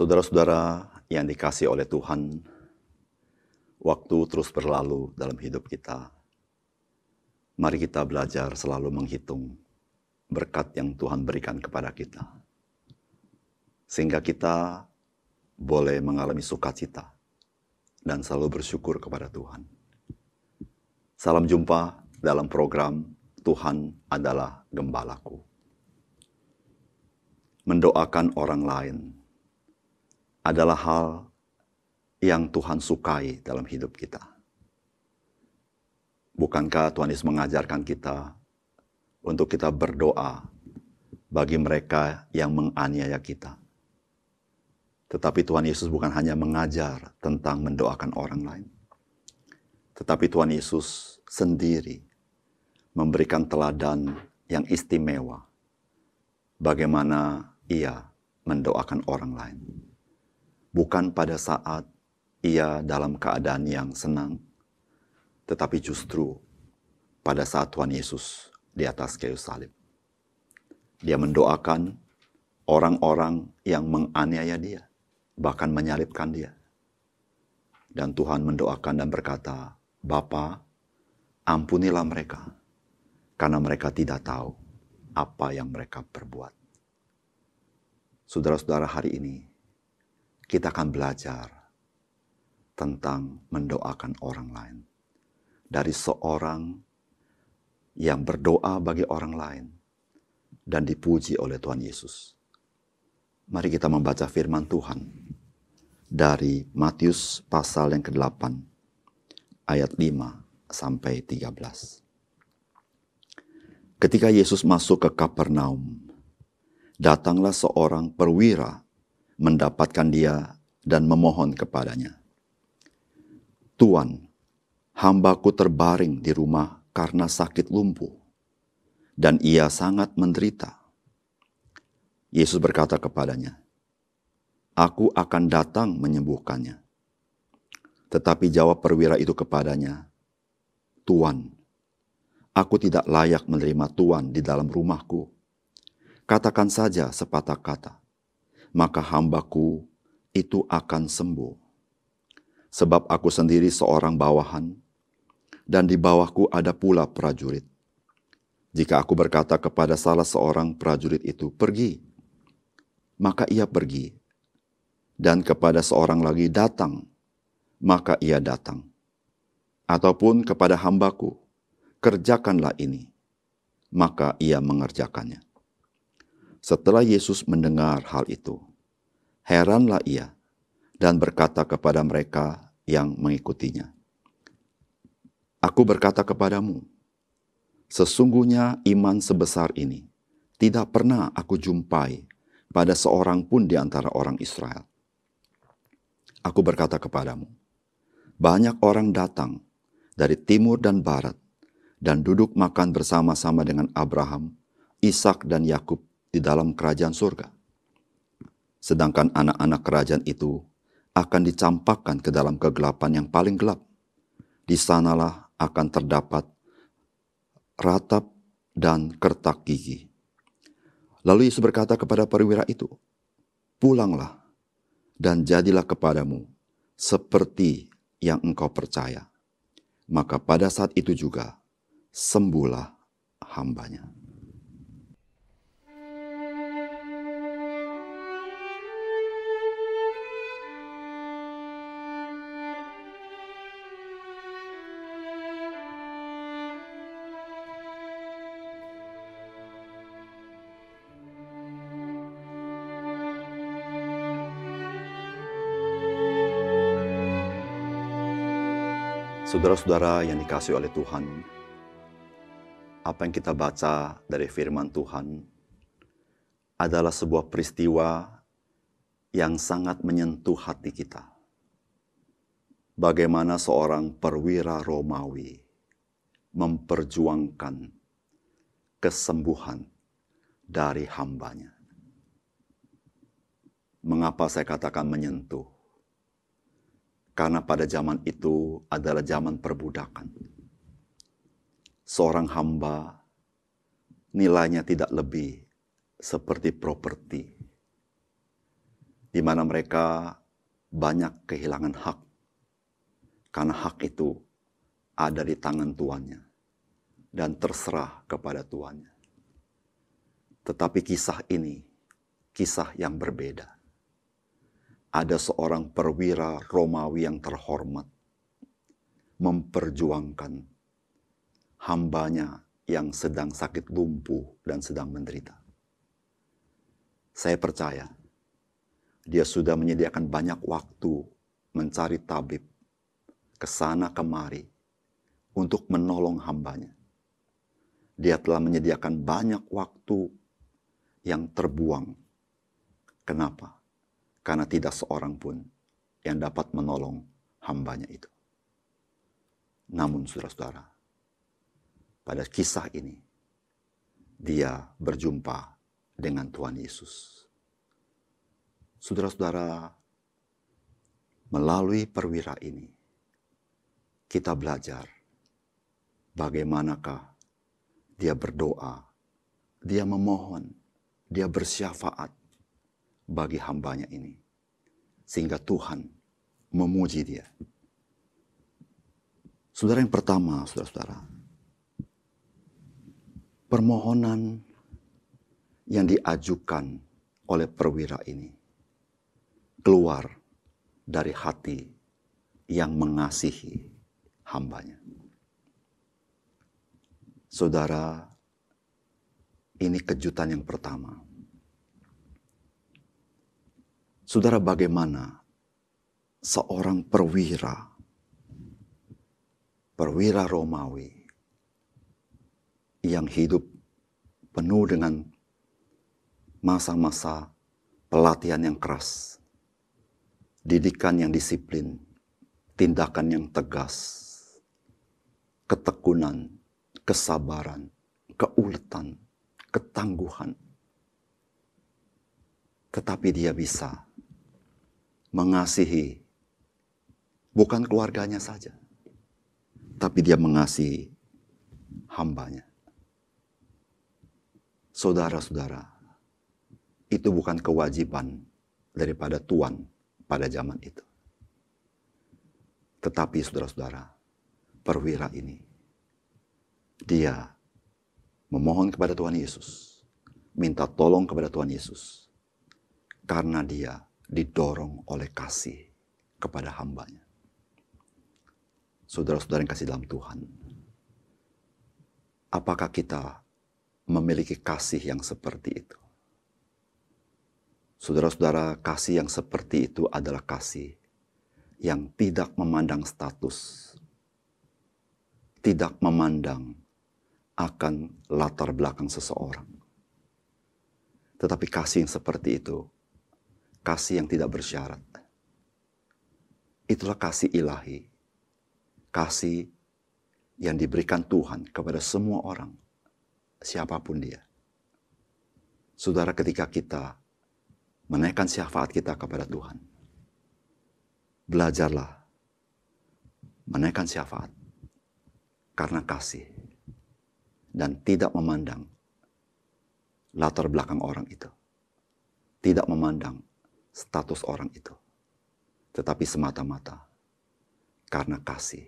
Saudara-saudara yang dikasih oleh Tuhan, waktu terus berlalu dalam hidup kita. Mari kita belajar selalu menghitung berkat yang Tuhan berikan kepada kita. Sehingga kita boleh mengalami sukacita dan selalu bersyukur kepada Tuhan. Salam jumpa dalam program Tuhan adalah Gembalaku. Mendoakan orang lain adalah hal yang Tuhan sukai dalam hidup kita. Bukankah Tuhan Yesus mengajarkan kita untuk kita berdoa bagi mereka yang menganiaya kita? Tetapi Tuhan Yesus bukan hanya mengajar tentang mendoakan orang lain. Tetapi Tuhan Yesus sendiri memberikan teladan yang istimewa bagaimana ia mendoakan orang lain bukan pada saat ia dalam keadaan yang senang, tetapi justru pada saat Tuhan Yesus di atas kayu salib. Dia mendoakan orang-orang yang menganiaya dia, bahkan menyalibkan dia. Dan Tuhan mendoakan dan berkata, Bapa, ampunilah mereka, karena mereka tidak tahu apa yang mereka perbuat. Saudara-saudara hari ini, kita akan belajar tentang mendoakan orang lain. Dari seorang yang berdoa bagi orang lain dan dipuji oleh Tuhan Yesus. Mari kita membaca firman Tuhan dari Matius pasal yang ke-8 ayat 5 sampai 13. Ketika Yesus masuk ke Kapernaum, datanglah seorang perwira mendapatkan dia dan memohon kepadanya. Tuan, hambaku terbaring di rumah karena sakit lumpuh, dan ia sangat menderita. Yesus berkata kepadanya, Aku akan datang menyembuhkannya. Tetapi jawab perwira itu kepadanya, Tuan, aku tidak layak menerima Tuan di dalam rumahku. Katakan saja sepatah kata, maka hambaku itu akan sembuh. Sebab aku sendiri seorang bawahan, dan di bawahku ada pula prajurit. Jika aku berkata kepada salah seorang prajurit itu, pergi, maka ia pergi. Dan kepada seorang lagi datang, maka ia datang. Ataupun kepada hambaku, kerjakanlah ini, maka ia mengerjakannya. Setelah Yesus mendengar hal itu, heranlah ia dan berkata kepada mereka yang mengikutinya, Aku berkata kepadamu, sesungguhnya iman sebesar ini tidak pernah aku jumpai pada seorang pun di antara orang Israel. Aku berkata kepadamu, banyak orang datang dari timur dan barat dan duduk makan bersama-sama dengan Abraham, Ishak dan Yakub di dalam kerajaan surga. Sedangkan anak-anak kerajaan itu akan dicampakkan ke dalam kegelapan yang paling gelap. Di sanalah akan terdapat ratap dan kertak gigi. Lalu Yesus berkata kepada perwira itu, Pulanglah dan jadilah kepadamu seperti yang engkau percaya. Maka pada saat itu juga sembuhlah hambanya. Saudara-saudara yang dikasih oleh Tuhan, apa yang kita baca dari firman Tuhan adalah sebuah peristiwa yang sangat menyentuh hati kita. Bagaimana seorang perwira Romawi memperjuangkan kesembuhan dari hambanya. Mengapa saya katakan menyentuh? Karena pada zaman itu adalah zaman perbudakan. Seorang hamba nilainya tidak lebih seperti properti, di mana mereka banyak kehilangan hak, karena hak itu ada di tangan tuannya dan terserah kepada tuannya. Tetapi kisah ini kisah yang berbeda ada seorang perwira Romawi yang terhormat memperjuangkan hambanya yang sedang sakit lumpuh dan sedang menderita. Saya percaya dia sudah menyediakan banyak waktu mencari tabib ke sana kemari untuk menolong hambanya. Dia telah menyediakan banyak waktu yang terbuang. Kenapa? Karena tidak seorang pun yang dapat menolong hambanya itu. Namun saudara-saudara, pada kisah ini, dia berjumpa dengan Tuhan Yesus. Saudara-saudara, melalui perwira ini, kita belajar bagaimanakah dia berdoa, dia memohon, dia bersyafaat, bagi hambanya ini. Sehingga Tuhan memuji dia. Saudara yang pertama, saudara-saudara. Permohonan yang diajukan oleh perwira ini keluar dari hati yang mengasihi hambanya. Saudara, ini kejutan yang pertama Saudara bagaimana seorang perwira, perwira Romawi yang hidup penuh dengan masa-masa pelatihan yang keras, didikan yang disiplin, tindakan yang tegas, ketekunan, kesabaran, keuletan, ketangguhan. Tetapi dia bisa mengasihi bukan keluarganya saja, tapi dia mengasihi hambanya. Saudara-saudara, itu bukan kewajiban daripada Tuhan pada zaman itu. Tetapi saudara-saudara, perwira ini, dia memohon kepada Tuhan Yesus, minta tolong kepada Tuhan Yesus, karena dia didorong oleh kasih kepada hambanya. Saudara-saudara yang kasih dalam Tuhan, apakah kita memiliki kasih yang seperti itu? Saudara-saudara, kasih yang seperti itu adalah kasih yang tidak memandang status, tidak memandang akan latar belakang seseorang. Tetapi kasih yang seperti itu kasih yang tidak bersyarat. Itulah kasih ilahi. Kasih yang diberikan Tuhan kepada semua orang, siapa pun dia. Saudara, ketika kita menaikkan syafaat kita kepada Tuhan, belajarlah menaikkan syafaat karena kasih dan tidak memandang latar belakang orang itu. Tidak memandang status orang itu, tetapi semata-mata karena kasih.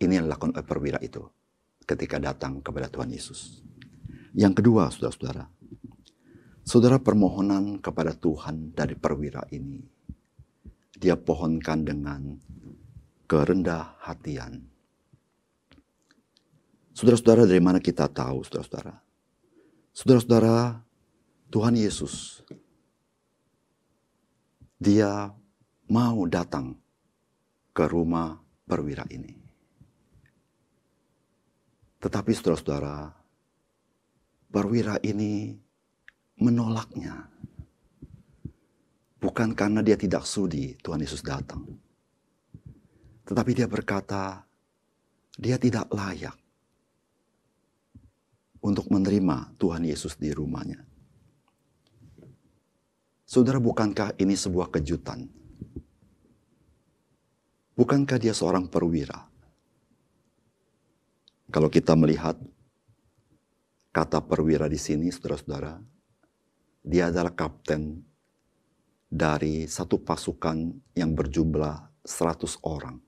Ini yang dilakukan oleh perwira itu ketika datang kepada Tuhan Yesus. Yang kedua, saudara-saudara, saudara permohonan kepada Tuhan dari perwira ini, dia pohonkan dengan kerendah hatian. Saudara-saudara, dari mana kita tahu, saudara-saudara? Saudara-saudara, Tuhan Yesus dia mau datang ke rumah perwira ini. Tetapi saudara-saudara, perwira ini menolaknya. Bukan karena dia tidak sudi Tuhan Yesus datang. Tetapi dia berkata, dia tidak layak untuk menerima Tuhan Yesus di rumahnya. Saudara, bukankah ini sebuah kejutan? Bukankah dia seorang perwira? Kalau kita melihat kata perwira di sini, saudara-saudara, dia adalah kapten dari satu pasukan yang berjumlah 100 orang.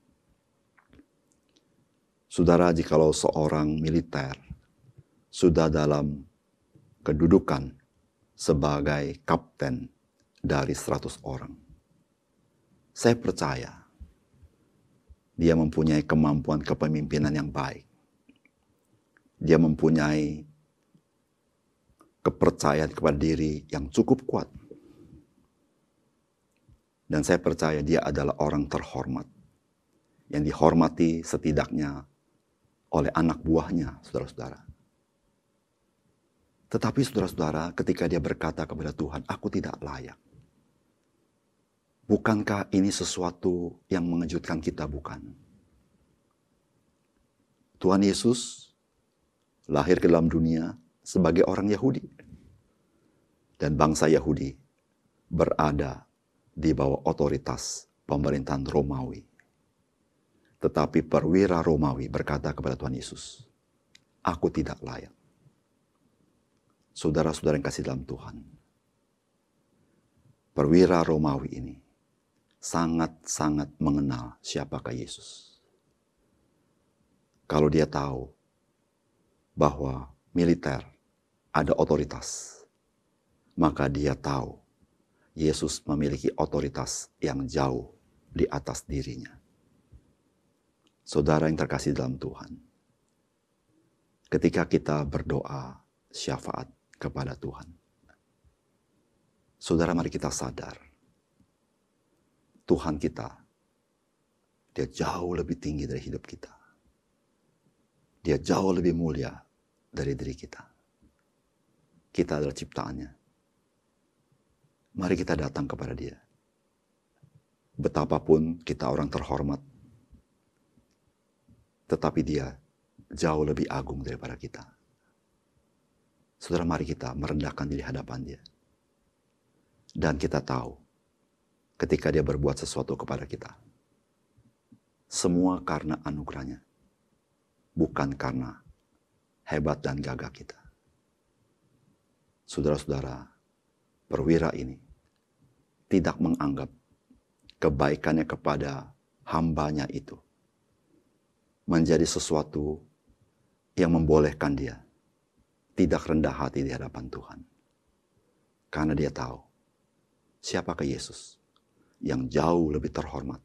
Saudara, jikalau seorang militer sudah dalam kedudukan sebagai kapten dari 100 orang. Saya percaya dia mempunyai kemampuan kepemimpinan yang baik. Dia mempunyai kepercayaan kepada diri yang cukup kuat dan saya percaya dia adalah orang terhormat. Yang dihormati setidaknya oleh anak buahnya, saudara-saudara. Tetapi saudara-saudara, ketika dia berkata kepada Tuhan, aku tidak layak. Bukankah ini sesuatu yang mengejutkan kita, bukan? Tuhan Yesus lahir ke dalam dunia sebagai orang Yahudi. Dan bangsa Yahudi berada di bawah otoritas pemerintahan Romawi. Tetapi perwira Romawi berkata kepada Tuhan Yesus, Aku tidak layak. Saudara-saudara yang kasih dalam Tuhan. Perwira Romawi ini sangat-sangat mengenal siapakah Yesus. Kalau dia tahu bahwa militer ada otoritas, maka dia tahu Yesus memiliki otoritas yang jauh di atas dirinya. Saudara yang terkasih dalam Tuhan, ketika kita berdoa syafaat kepada Tuhan, saudara mari kita sadar, Tuhan kita, dia jauh lebih tinggi dari hidup kita. Dia jauh lebih mulia dari diri kita. Kita adalah ciptaannya Mari kita datang kepada Dia. Betapapun kita orang terhormat, tetapi Dia jauh lebih agung daripada kita. Saudara, mari kita merendahkan diri hadapan Dia. Dan kita tahu, ketika Dia berbuat sesuatu kepada kita, semua karena anugerahnya, bukan karena hebat dan gagah kita. Saudara-saudara, perwira ini tidak menganggap kebaikannya kepada hambanya itu menjadi sesuatu yang membolehkan dia tidak rendah hati di hadapan Tuhan. Karena dia tahu siapakah Yesus yang jauh lebih terhormat,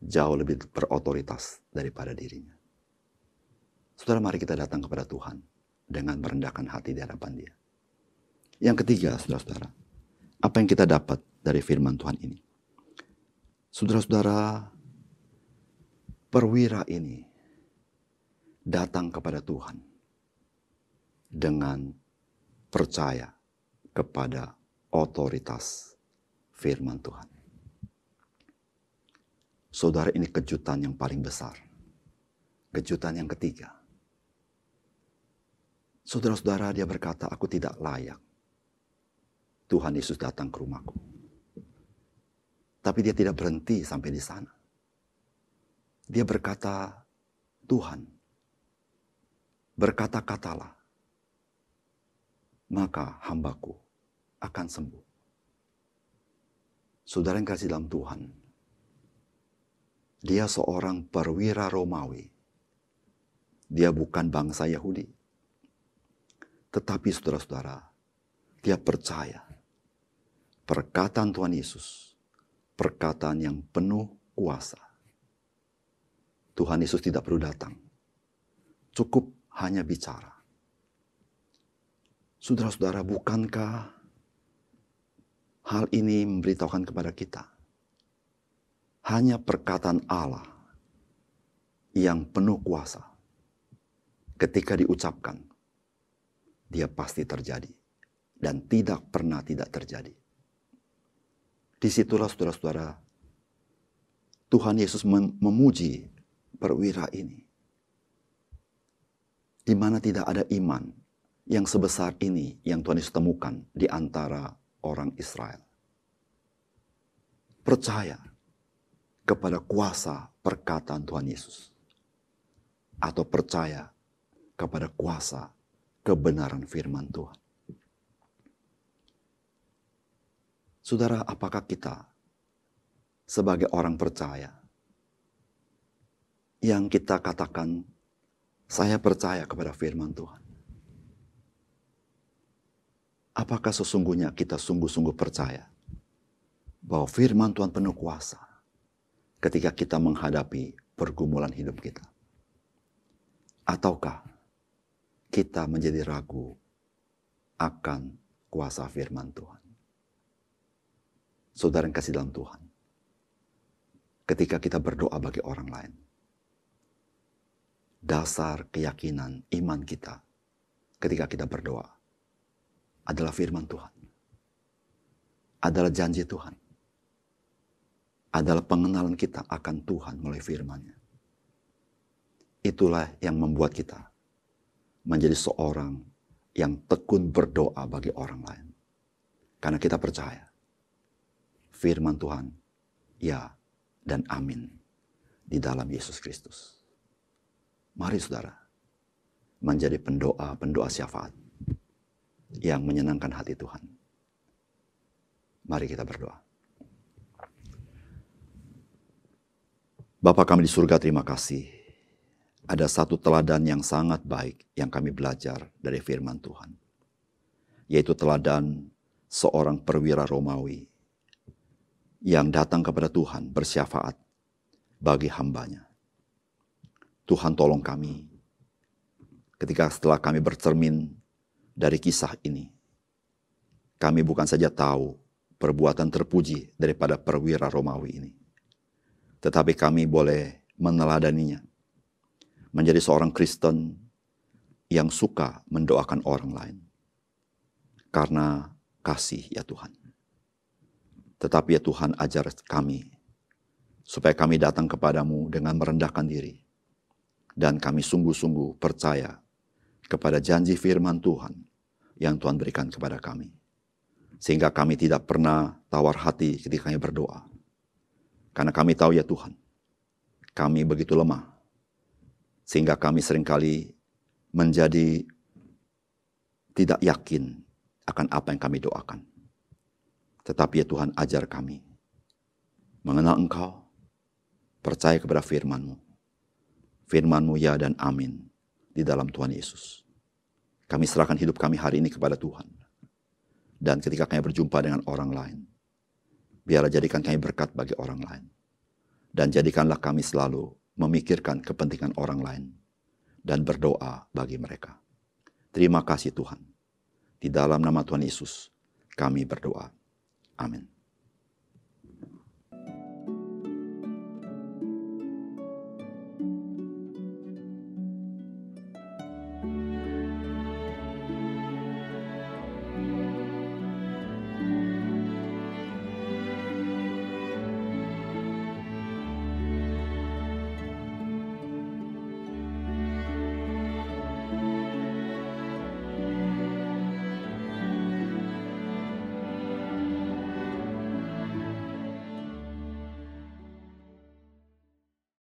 jauh lebih berotoritas daripada dirinya. Saudara, mari kita datang kepada Tuhan dengan merendahkan hati di hadapan dia. Yang ketiga, saudara-saudara, apa yang kita dapat dari firman Tuhan ini. Saudara-saudara, perwira ini datang kepada Tuhan dengan percaya kepada otoritas firman Tuhan. Saudara, ini kejutan yang paling besar. Kejutan yang ketiga. Saudara-saudara, dia berkata, "Aku tidak layak." Tuhan Yesus datang ke rumahku. Tapi dia tidak berhenti sampai di sana. Dia berkata, Tuhan, berkata-katalah, maka hambaku akan sembuh. Saudara yang kasih dalam Tuhan, dia seorang perwira Romawi. Dia bukan bangsa Yahudi. Tetapi saudara-saudara, dia percaya perkataan Tuhan Yesus perkataan yang penuh kuasa. Tuhan Yesus tidak perlu datang. Cukup hanya bicara. Saudara-saudara, bukankah hal ini memberitahukan kepada kita? Hanya perkataan Allah yang penuh kuasa. Ketika diucapkan, dia pasti terjadi. Dan tidak pernah tidak terjadi. Di situlah saudara-saudara, Tuhan Yesus memuji perwira ini. Di mana tidak ada iman yang sebesar ini yang Tuhan Yesus temukan di antara orang Israel. Percaya kepada kuasa perkataan Tuhan Yesus. Atau percaya kepada kuasa kebenaran firman Tuhan. Saudara, apakah kita sebagai orang percaya yang kita katakan, saya percaya kepada firman Tuhan. Apakah sesungguhnya kita sungguh-sungguh percaya bahwa firman Tuhan penuh kuasa ketika kita menghadapi pergumulan hidup kita? Ataukah kita menjadi ragu akan kuasa firman Tuhan? saudara yang kasih dalam Tuhan. Ketika kita berdoa bagi orang lain. Dasar keyakinan iman kita ketika kita berdoa adalah firman Tuhan. Adalah janji Tuhan. Adalah pengenalan kita akan Tuhan melalui firman-Nya. Itulah yang membuat kita menjadi seorang yang tekun berdoa bagi orang lain. Karena kita percaya firman Tuhan, ya dan amin di dalam Yesus Kristus. Mari saudara, menjadi pendoa-pendoa syafaat yang menyenangkan hati Tuhan. Mari kita berdoa. Bapa kami di surga terima kasih. Ada satu teladan yang sangat baik yang kami belajar dari firman Tuhan. Yaitu teladan seorang perwira Romawi yang datang kepada Tuhan bersyafaat bagi hambanya. Tuhan tolong kami ketika setelah kami bercermin dari kisah ini. Kami bukan saja tahu perbuatan terpuji daripada perwira Romawi ini. Tetapi kami boleh meneladaninya. Menjadi seorang Kristen yang suka mendoakan orang lain. Karena kasih ya Tuhan. Tetapi ya Tuhan ajar kami, supaya kami datang kepadamu dengan merendahkan diri. Dan kami sungguh-sungguh percaya kepada janji firman Tuhan yang Tuhan berikan kepada kami. Sehingga kami tidak pernah tawar hati ketika kami berdoa. Karena kami tahu ya Tuhan, kami begitu lemah. Sehingga kami sering kali menjadi tidak yakin akan apa yang kami doakan. Tetapi ya Tuhan ajar kami mengenal Engkau, percaya kepada firman-Mu. Firman-Mu ya dan amin di dalam Tuhan Yesus. Kami serahkan hidup kami hari ini kepada Tuhan. Dan ketika kami berjumpa dengan orang lain, biarlah jadikan kami berkat bagi orang lain. Dan jadikanlah kami selalu memikirkan kepentingan orang lain dan berdoa bagi mereka. Terima kasih Tuhan. Di dalam nama Tuhan Yesus, kami berdoa. Amin.